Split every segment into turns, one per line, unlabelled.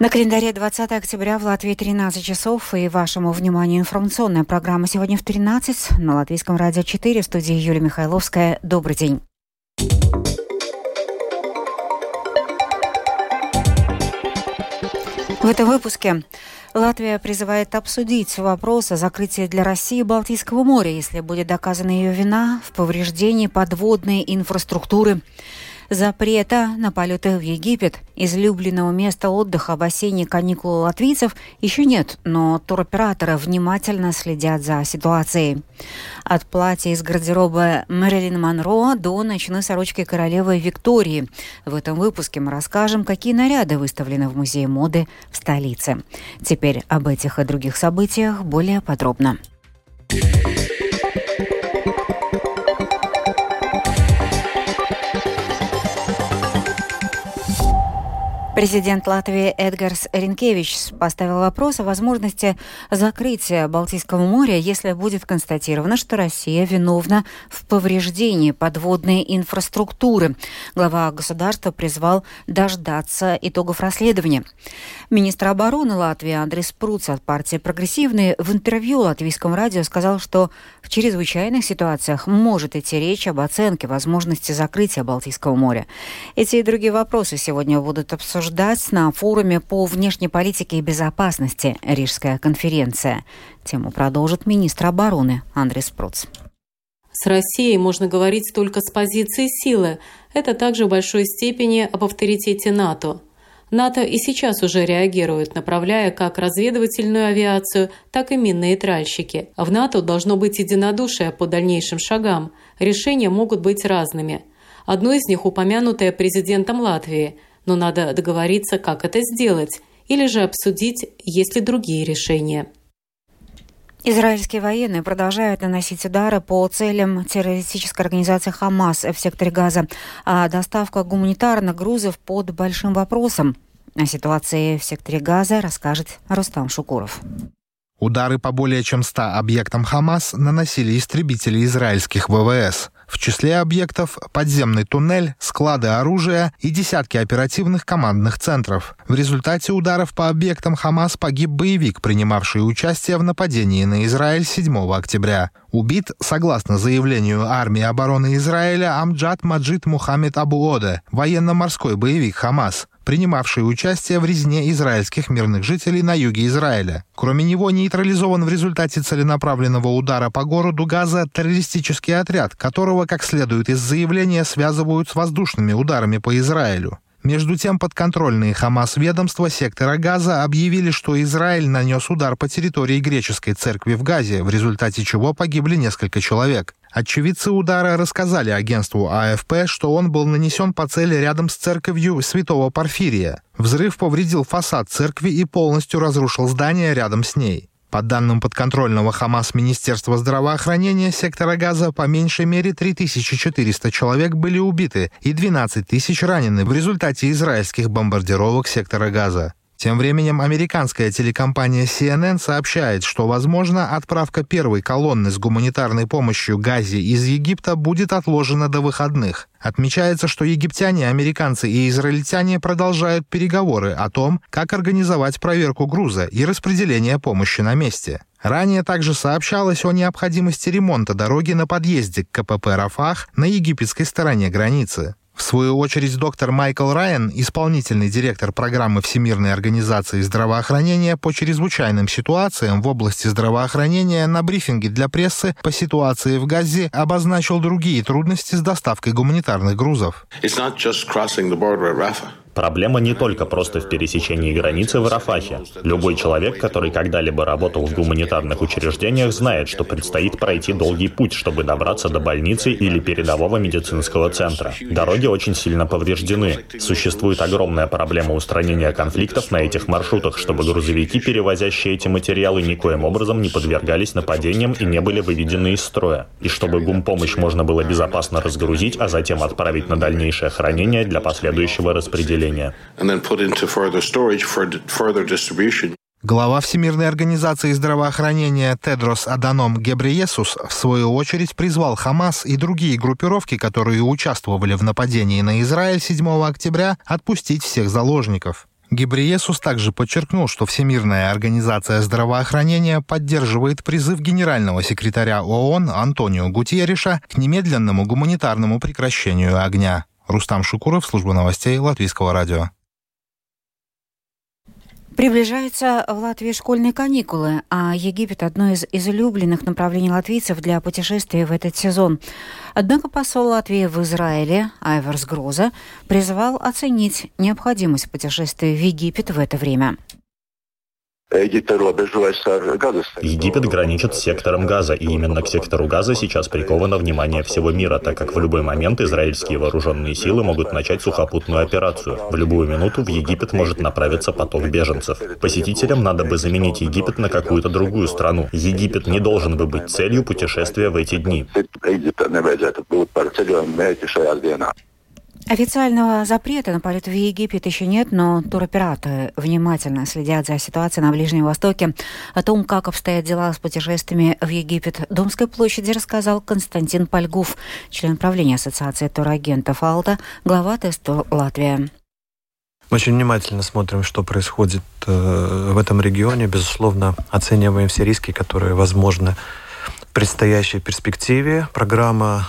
На календаре 20 октября в Латвии 13 часов и вашему вниманию информационная программа сегодня в 13 на Латвийском радио 4 в студии Юлия Михайловская. Добрый день. В этом выпуске Латвия призывает обсудить вопрос о закрытии для России Балтийского моря, если будет доказана ее вина в повреждении подводной инфраструктуры запрета на полеты в Египет, излюбленного места отдыха в бассейне каникул латвийцев, еще нет, но туроператоры внимательно следят за ситуацией. От платья из гардероба Мэрилин Монро до ночной сорочки королевы Виктории. В этом выпуске мы расскажем, какие наряды выставлены в Музее моды в столице. Теперь об этих и других событиях более подробно. Президент Латвии Эдгарс Ренкевич поставил вопрос о возможности закрытия Балтийского моря, если будет констатировано, что Россия виновна в повреждении подводной инфраструктуры. Глава государства призвал дождаться итогов расследования. Министр обороны Латвии Андрей Спруц от партии «Прогрессивные» в интервью латвийскому радио сказал, что в чрезвычайных ситуациях может идти речь об оценке возможности закрытия Балтийского моря. Эти и другие вопросы сегодня будут обсуждаться обсуждать на форуме по внешней политике и безопасности Рижская конференция. Тему продолжит министр обороны Андрей Спруц.
С Россией можно говорить только с позиции силы. Это также в большой степени об авторитете НАТО. НАТО и сейчас уже реагирует, направляя как разведывательную авиацию, так и минные тральщики. В НАТО должно быть единодушие по дальнейшим шагам. Решения могут быть разными. Одно из них упомянутое президентом Латвии – но надо договориться, как это сделать, или же обсудить, есть ли другие решения.
Израильские военные продолжают наносить удары по целям террористической организации «Хамас» в секторе Газа, а доставка гуманитарных грузов под большим вопросом. О ситуации в секторе Газа расскажет Рустам Шукуров.
Удары по более чем 100 объектам «Хамас» наносили истребители израильских ВВС. В числе объектов подземный туннель, склады оружия и десятки оперативных командных центров. В результате ударов по объектам «Хамас» погиб боевик, принимавший участие в нападении на Израиль 7 октября. Убит, согласно заявлению армии обороны Израиля, Амджад Маджид Мухаммед Абуоде, военно-морской боевик «Хамас» принимавший участие в резне израильских мирных жителей на юге Израиля. Кроме него, нейтрализован в результате целенаправленного удара по городу Газа террористический отряд, которого, как следует из заявления, связывают с воздушными ударами по Израилю. Между тем, подконтрольные Хамас ведомства сектора Газа объявили, что Израиль нанес удар по территории греческой церкви в Газе, в результате чего погибли несколько человек. Очевидцы удара рассказали агентству АФП, что он был нанесен по цели рядом с церковью святого Порфирия. Взрыв повредил фасад церкви и полностью разрушил здание рядом с ней. По данным подконтрольного Хамас Министерства здравоохранения сектора Газа, по меньшей мере 3400 человек были убиты и 12 тысяч ранены в результате израильских бомбардировок сектора Газа. Тем временем американская телекомпания CNN сообщает, что, возможно, отправка первой колонны с гуманитарной помощью Газе из Египта будет отложена до выходных. Отмечается, что египтяне, американцы и израильтяне продолжают переговоры о том, как организовать проверку груза и распределение помощи на месте. Ранее также сообщалось о необходимости ремонта дороги на подъезде к КПП «Рафах» на египетской стороне границы. В свою очередь, доктор Майкл Райан, исполнительный директор программы Всемирной организации здравоохранения по чрезвычайным ситуациям в области здравоохранения на брифинге для прессы по ситуации в Газе обозначил другие трудности с доставкой гуманитарных грузов.
Проблема не только просто в пересечении границы в Рафахе. Любой человек, который когда-либо работал в гуманитарных учреждениях, знает, что предстоит пройти долгий путь, чтобы добраться до больницы или передового медицинского центра. Дороги очень сильно повреждены. Существует огромная проблема устранения конфликтов на этих маршрутах, чтобы грузовики, перевозящие эти материалы, никоим образом не подвергались нападениям и не были выведены из строя. И чтобы гумпомощь можно было безопасно разгрузить, а затем отправить на дальнейшее хранение для последующего распределения населения.
Глава Всемирной организации здравоохранения Тедрос Аданом Гебриесус в свою очередь призвал Хамас и другие группировки, которые участвовали в нападении на Израиль 7 октября, отпустить всех заложников. Гибриесус также подчеркнул, что Всемирная организация здравоохранения поддерживает призыв генерального секретаря ООН Антонио Гутьериша к немедленному гуманитарному прекращению огня. Рустам Шукуров, служба новостей Латвийского радио.
Приближаются в Латвии школьные каникулы, а Египет – одно из излюбленных направлений латвийцев для путешествий в этот сезон. Однако посол Латвии в Израиле Айверс Гроза призвал оценить необходимость путешествия в Египет в это время.
Египет граничит с сектором Газа, и именно к сектору Газа сейчас приковано внимание всего мира, так как в любой момент израильские вооруженные силы могут начать сухопутную операцию. В любую минуту в Египет может направиться поток беженцев. Посетителям надо бы заменить Египет на какую-то другую страну. Египет не должен бы быть целью путешествия в эти дни.
Официального запрета на полет в Египет еще нет, но туроператоры внимательно следят за ситуацией на Ближнем Востоке. О том, как обстоят дела с путешествиями в Египет Домской площади, рассказал Константин Польгуф, член правления Ассоциации турагентов «Алта», глава теста Латвия.
Мы очень внимательно смотрим, что происходит э, в этом регионе. Безусловно, оцениваем все риски, которые возможны в предстоящей перспективе. Программа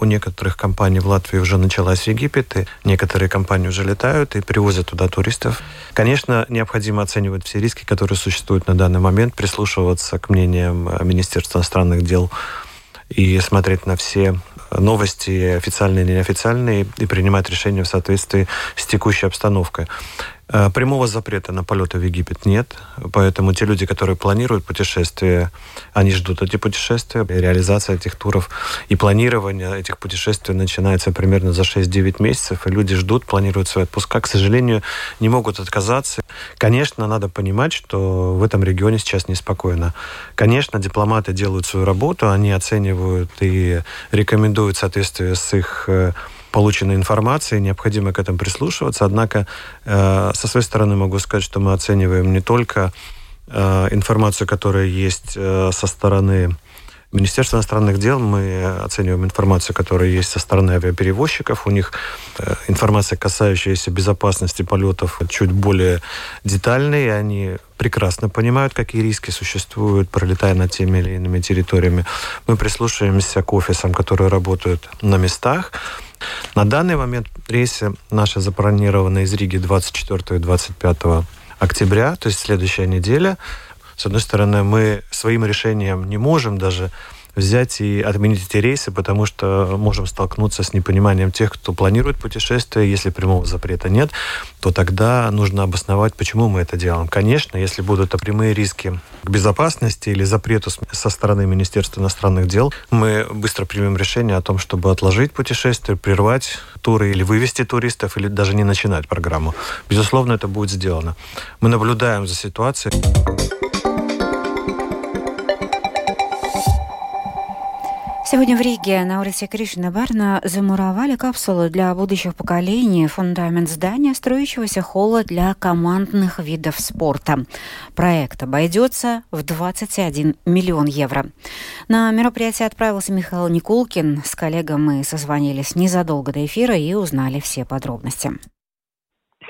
у некоторых компаний в Латвии уже началась Египет, и некоторые компании уже летают и привозят туда туристов. Конечно, необходимо оценивать все риски, которые существуют на данный момент, прислушиваться к мнениям Министерства иностранных дел и смотреть на все новости, официальные и неофициальные, и принимать решения в соответствии с текущей обстановкой. Э, прямого запрета на полеты в Египет нет, поэтому те люди, которые планируют путешествия, они ждут эти путешествия. Реализация этих туров и планирование этих путешествий начинается примерно за 6-9 месяцев, и люди ждут, планируют свои отпуска. К сожалению, не могут отказаться. Конечно, надо понимать, что в этом регионе сейчас неспокойно. Конечно, дипломаты делают свою работу, они оценивают и рекомендуют в соответствии с их э, полученной информации, необходимо к этому прислушиваться. Однако, э, со своей стороны могу сказать, что мы оцениваем не только э, информацию, которая есть э, со стороны Министерства иностранных дел мы оцениваем информацию, которая есть со стороны авиаперевозчиков. У них информация, касающаяся безопасности полетов, чуть более детальная, и они прекрасно понимают, какие риски существуют, пролетая над теми или иными территориями. Мы прислушиваемся к офисам, которые работают на местах. На данный момент рейсы наши забронированы из Риги 24 и 25 октября, то есть следующая неделя. С одной стороны, мы своим решением не можем даже взять и отменить эти рейсы, потому что можем столкнуться с непониманием тех, кто планирует путешествие. Если прямого запрета нет, то тогда нужно обосновать, почему мы это делаем. Конечно, если будут прямые риски к безопасности или запрету со стороны Министерства иностранных дел, мы быстро примем решение о том, чтобы отложить путешествие, прервать туры или вывести туристов, или даже не начинать программу. Безусловно, это будет сделано. Мы наблюдаем за ситуацией.
Сегодня в Риге на улице Кришна Барна замуровали капсулу для будущих поколений, фундамент здания, строящегося холла для командных видов спорта. Проект обойдется в 21 миллион евро. На мероприятие отправился Михаил Никулкин. С коллегом мы созвонились незадолго до эфира и узнали все подробности.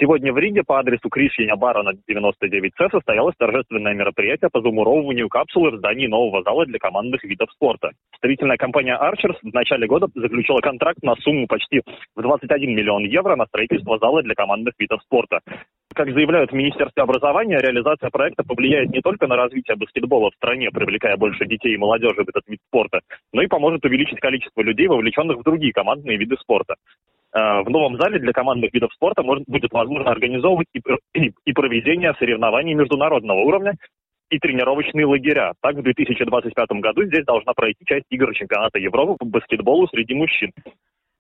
Сегодня в Риге по адресу Кришьяня Барона 99С состоялось торжественное мероприятие по замуровыванию капсулы в здании нового зала для командных видов спорта. Строительная компания Archers в начале года заключила контракт на сумму почти в 21 миллион евро на строительство зала для командных видов спорта. Как заявляют в Министерстве образования, реализация проекта повлияет не только на развитие баскетбола в стране, привлекая больше детей и молодежи в этот вид спорта, но и поможет увеличить количество людей, вовлеченных в другие командные виды спорта. Э, в новом зале для командных видов спорта будет возможно организовывать и проведение соревнований международного уровня и тренировочные лагеря. Так, в 2025 году здесь должна пройти часть игр чемпионата Европы по баскетболу среди мужчин.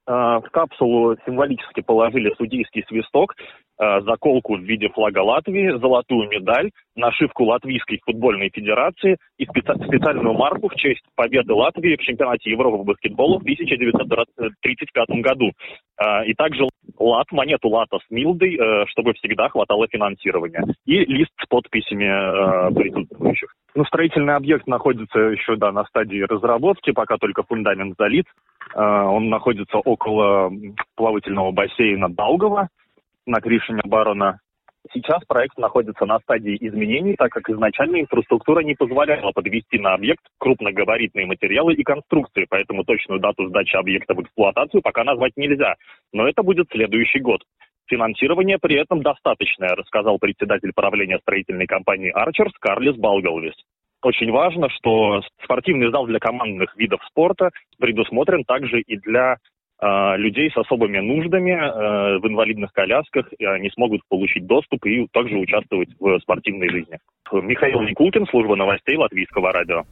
Э, в капсулу символически положили судейский свисток, э, заколку в виде флага Латвии, золотую медаль, нашивку Латвийской футбольной федерации и специальную марку в честь победы Латвии в чемпионате Европы по баскетболу в 1935 году. Э, и также лат, монету лата с милдой, чтобы всегда хватало финансирования. И лист с подписями присутствующих. Ну, строительный объект находится еще, да, на стадии разработки, пока только фундамент залит. Он находится около плавательного бассейна Даугова на Кришине Барона. Сейчас проект находится на стадии изменений, так как изначально инфраструктура не позволяла подвести на объект крупногабаритные материалы и конструкции, поэтому точную дату сдачи объекта в эксплуатацию пока назвать нельзя. Но это будет следующий год. Финансирование при этом достаточное, рассказал председатель правления строительной компании «Арчерс» Карлис Балгалвис. Очень важно, что спортивный зал для командных видов спорта предусмотрен также и для э, людей с особыми нуждами э, в инвалидных колясках, и они смогут получить доступ и также участвовать в спортивной жизни. Михаил Никулкин, служба новостей Латвийского радио.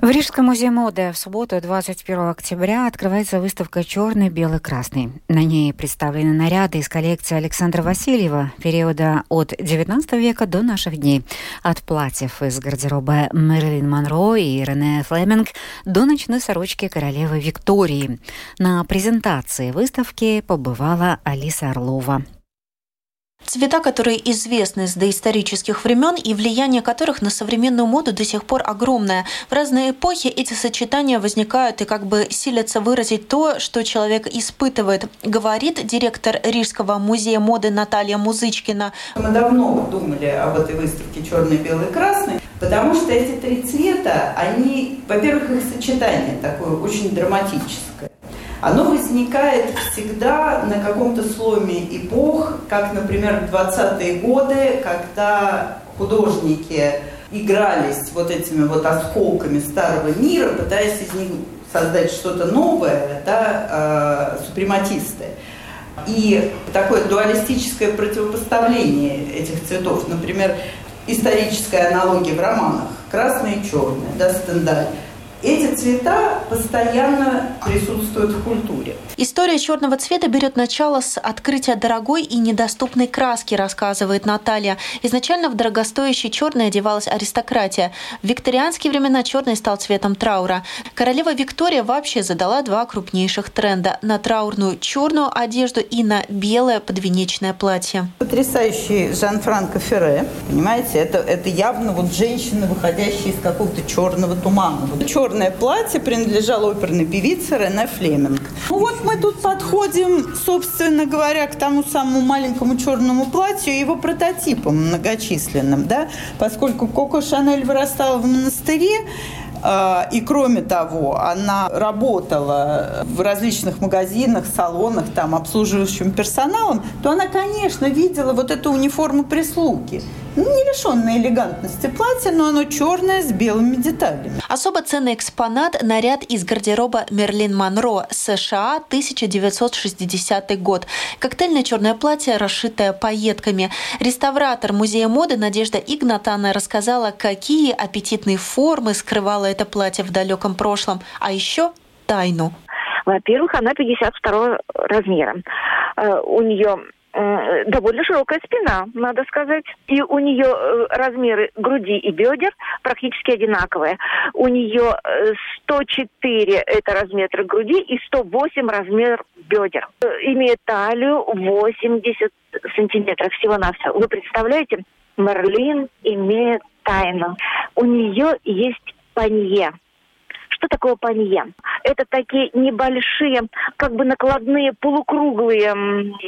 В Рижском музее моды в субботу, 21 октября, открывается выставка «Черный, белый, красный». На ней представлены наряды из коллекции Александра Васильева периода от XIX века до наших дней. От платьев из гардероба Мэрилин Монро и Рене Флеминг до ночной сорочки королевы Виктории. На презентации выставки побывала Алиса Орлова.
Цвета, которые известны с доисторических времен и влияние которых на современную моду до сих пор огромное. В разные эпохи эти сочетания возникают и как бы силятся выразить то, что человек испытывает, говорит директор Рижского музея моды Наталья Музычкина.
Мы давно думали об этой выставке черный, белый, красный, потому что эти три цвета, они, во-первых, их сочетание такое очень драматическое оно возникает всегда на каком-то сломе. Эпох, как, например, в 20-е годы, когда художники игрались вот этими вот осколками старого мира, пытаясь из них создать что-то новое, да, э, супрематисты. И такое дуалистическое противопоставление этих цветов, например, историческая аналогия в романах, красное и черное, да, Стендаль – эти цвета постоянно присутствуют в культуре.
История черного цвета берет начало с открытия дорогой и недоступной краски, рассказывает Наталья. Изначально в дорогостоящий черный одевалась аристократия. В викторианские времена черный стал цветом траура. Королева Виктория вообще задала два крупнейших тренда – на траурную черную одежду и на белое подвенечное платье.
Потрясающий Жан-Франко Ферре, понимаете, это, это явно вот женщина, выходящая из какого-то черного тумана. Вот черное платье принадлежало оперной певице Рене Флеминг. Ну вот мы тут подходим, собственно говоря, к тому самому маленькому черному платью, его прототипам многочисленным, да, поскольку Коко Шанель вырастала в монастыре, а, и кроме того, она работала в различных магазинах, салонах, там, обслуживающим персоналом, то она, конечно, видела вот эту униформу прислуги. Не лишенное элегантности платье, но оно черное с белыми деталями.
Особо ценный экспонат – наряд из гардероба Мерлин Монро, США, 1960 год. Коктейльное черное платье, расшитое пайетками. Реставратор музея моды Надежда Игнатана рассказала, какие аппетитные формы скрывало это платье в далеком прошлом, а еще тайну.
Во-первых, она 52 размера. Э, у нее довольно широкая спина, надо сказать. И у нее э, размеры груди и бедер практически одинаковые. У нее 104 э, это размер груди и 108 размер бедер. Имеет талию 80 сантиметров всего-навсего. Вы представляете, Мерлин имеет тайну. У нее есть панье. Что такое панье? Это такие небольшие, как бы накладные, полукруглые,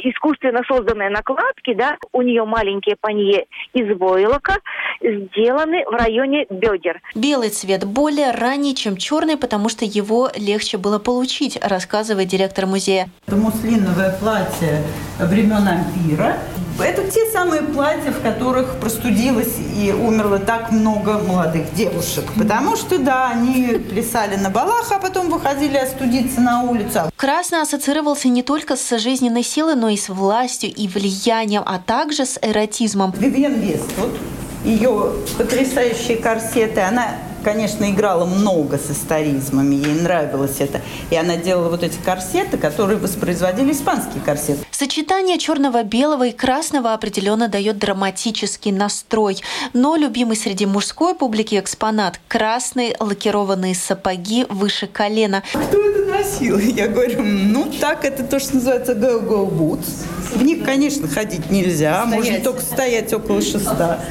искусственно созданные накладки, да, у нее маленькие панье из войлока, сделаны в районе бедер.
Белый цвет более ранний, чем черный, потому что его легче было получить, рассказывает директор музея.
Это муслиновое платье времен ампира. Это те самые платья, в которых простудилось и умерло так много молодых девушек. Потому что, да, они плясали на балах, а потом выходили остудиться на улицу.
Красный ассоциировался не только с жизненной силой, но и с властью и влиянием, а также с эротизмом.
Вивьен Вествуд, ее потрясающие корсеты, она конечно, играла много с историзмами, ей нравилось это. И она делала вот эти корсеты, которые воспроизводили испанские корсеты.
Сочетание черного, белого и красного определенно дает драматический настрой. Но любимый среди мужской публики экспонат – красные лакированные сапоги выше колена.
Кто это носил? Я говорю, ну так, это то, что называется go-go boots. В них, конечно, ходить нельзя, стоять. можно только стоять около шеста.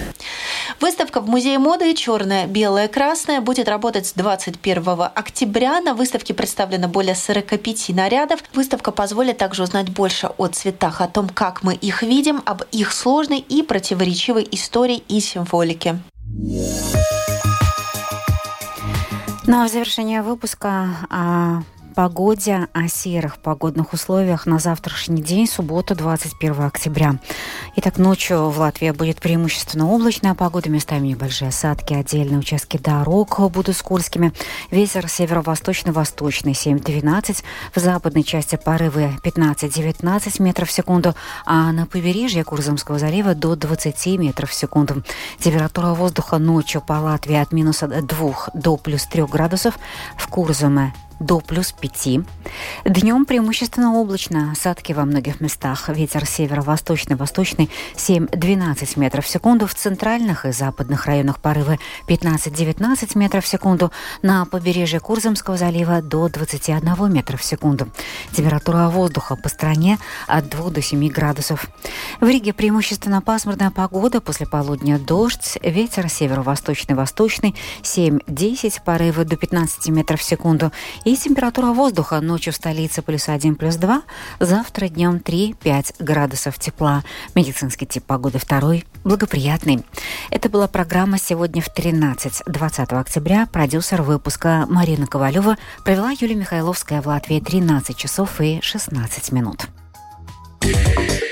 Выставка в Музее моды «Черная, белая, красная» будет работать с 21 октября. На выставке представлено более 45 нарядов. Выставка позволит также узнать больше о цветах, о том, как мы их видим, об их сложной и противоречивой истории и символике.
Ну а в завершение выпуска а, погоде, о серых погодных условиях на завтрашний день, субботу, 21 октября. Итак, ночью в Латвии будет преимущественно облачная погода, местами небольшие осадки, отдельные участки дорог будут скользкими. Ветер северо-восточно-восточный 7-12, в западной части порывы 15-19 метров в секунду, а на побережье Курзамского залива до 20 метров в секунду. Температура воздуха ночью по Латвии от минус 2 до плюс 3 градусов, в Курзаме до плюс 5. Днем преимущественно облачно, осадки во многих местах. Ветер северо-восточный, восточный 7-12 метров в секунду. В центральных и западных районах порывы 15-19 метров в секунду. На побережье Курзамского залива до 21 метра в секунду. Температура воздуха по стране от 2 до 7 градусов. В Риге преимущественно пасмурная погода, после полудня дождь, ветер северо-восточный, восточный 7-10, порывы до 15 метров в секунду и температура воздуха ночью в столице плюс 1, плюс 2, завтра днем 3-5 градусов тепла. Медицинский тип погоды второй, благоприятный. Это была программа «Сегодня в 13». 20 октября продюсер выпуска Марина Ковалева провела Юлия Михайловская в Латвии 13 часов и 16 минут. you